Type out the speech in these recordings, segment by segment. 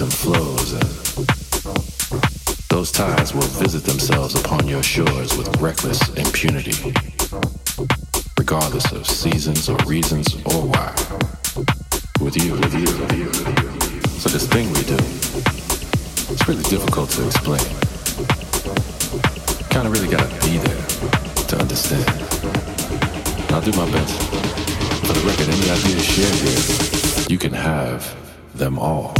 and flows, and those tides will visit themselves upon your shores with reckless impunity, regardless of seasons or reasons or why. With you, with you, with you. So this thing we do, it's really difficult to explain. Kinda really gotta be there to understand. I'll do my best. For the record, any ideas shared here, you can have them all.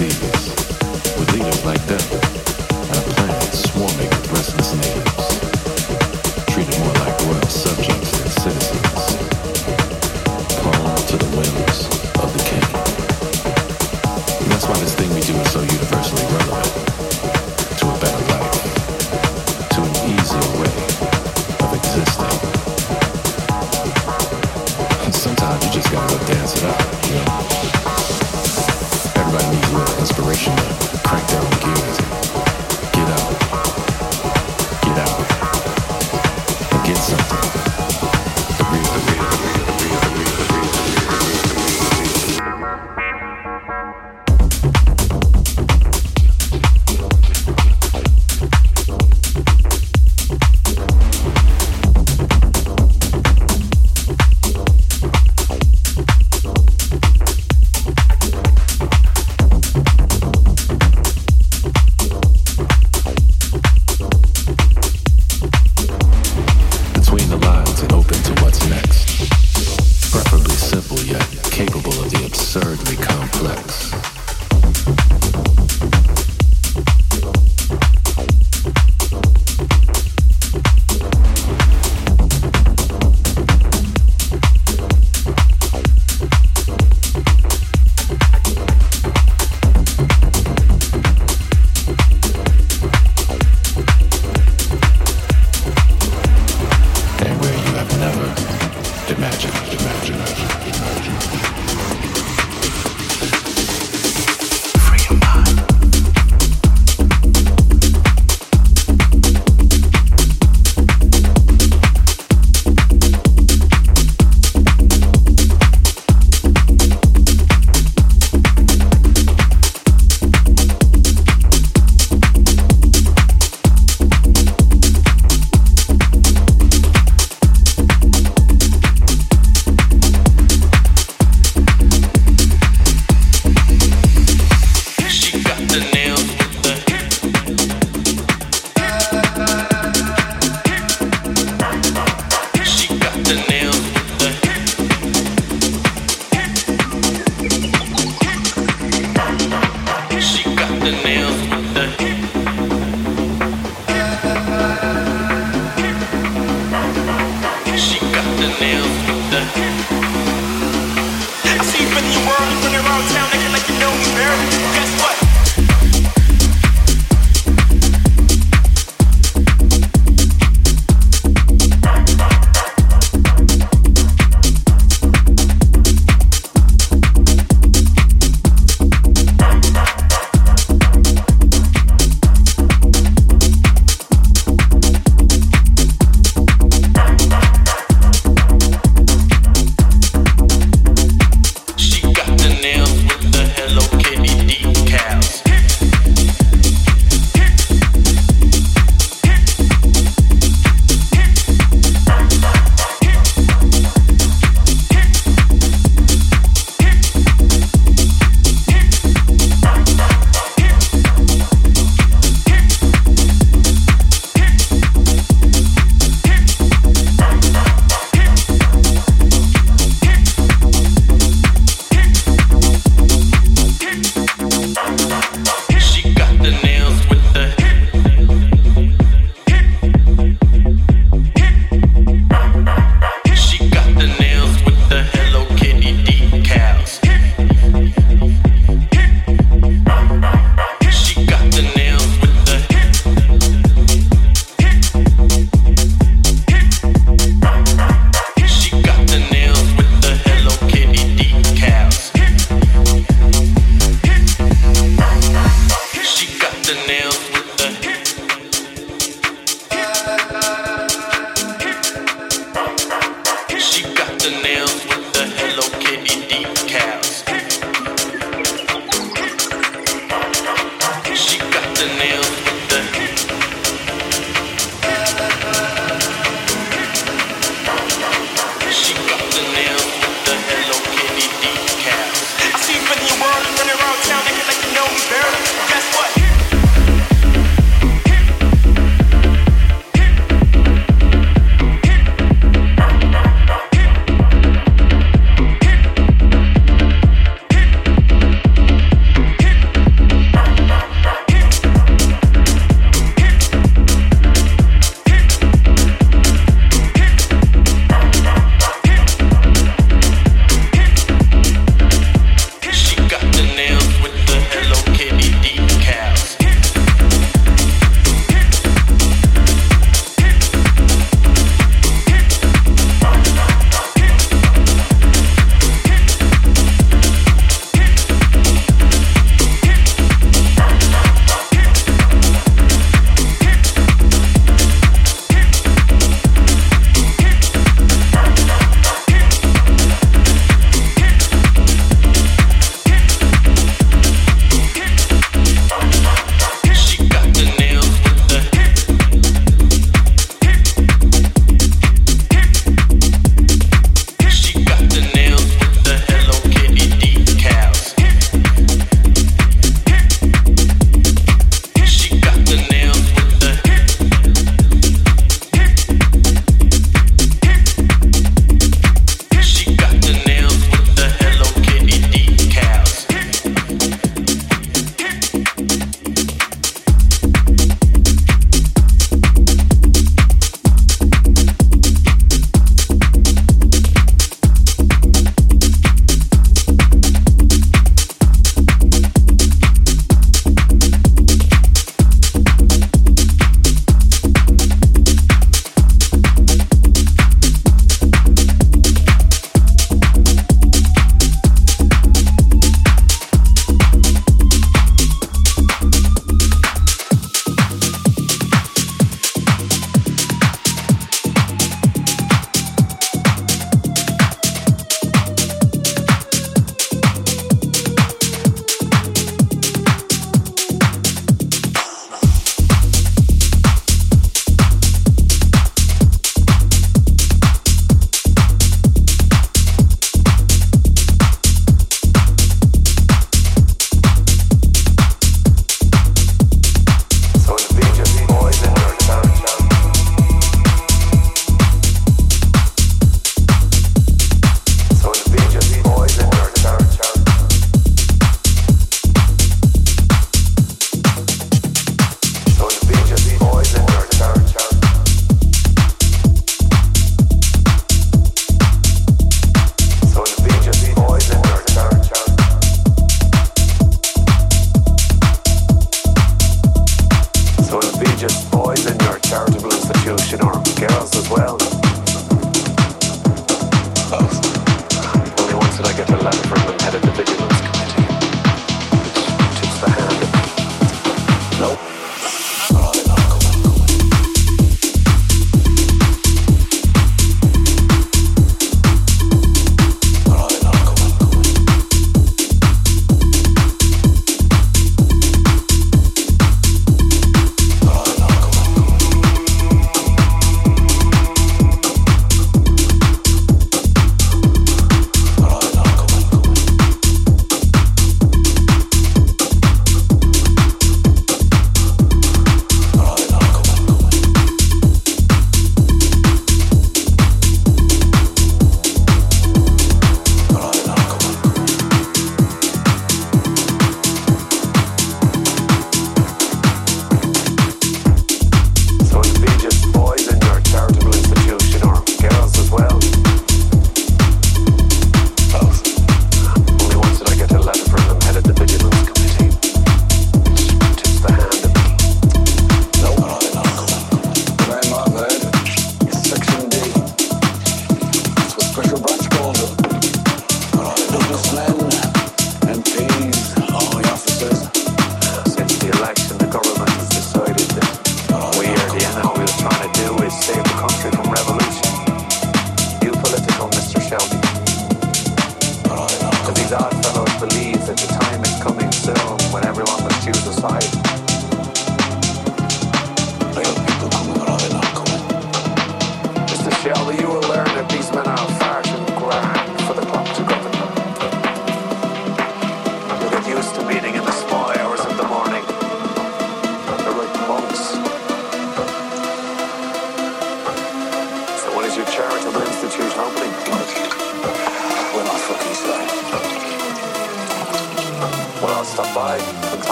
people.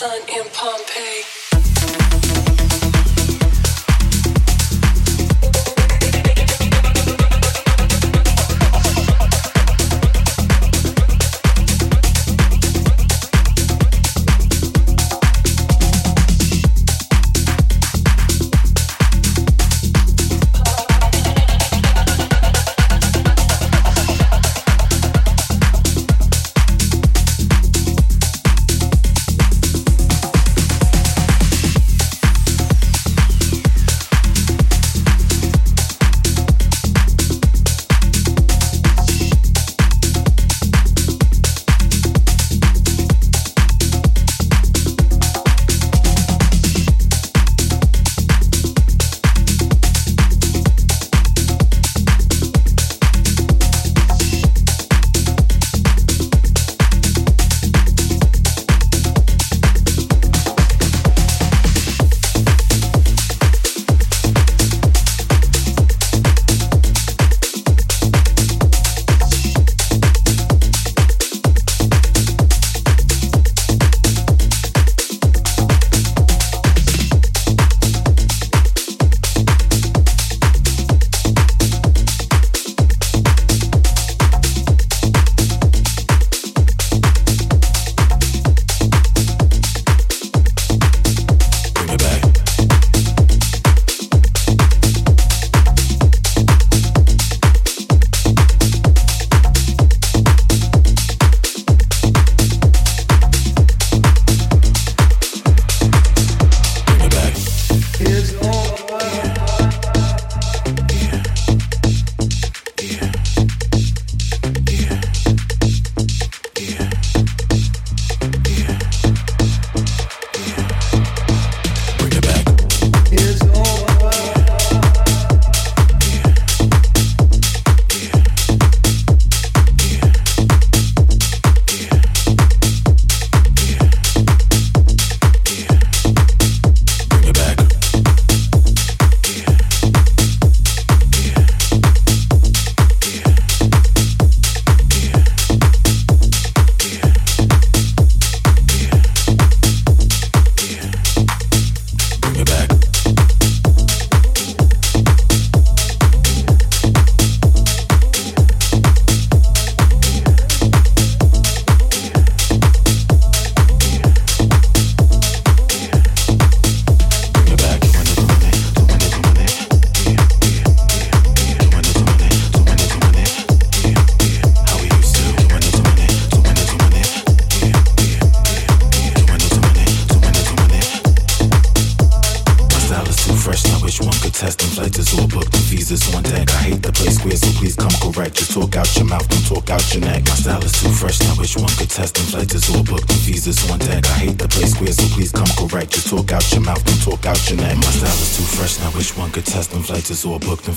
sun in Pompeii.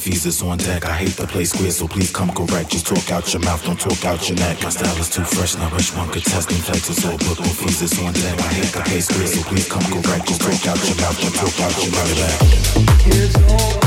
Is all and visas on deck. I hate the play square, so please come correct. Just talk out your mouth, don't talk out your neck. My style is too fresh, now which one could test? Flights is all booked and visas on deck. I hate the play square, so please come correct. Just talk out your mouth, don't talk out your neck. It's all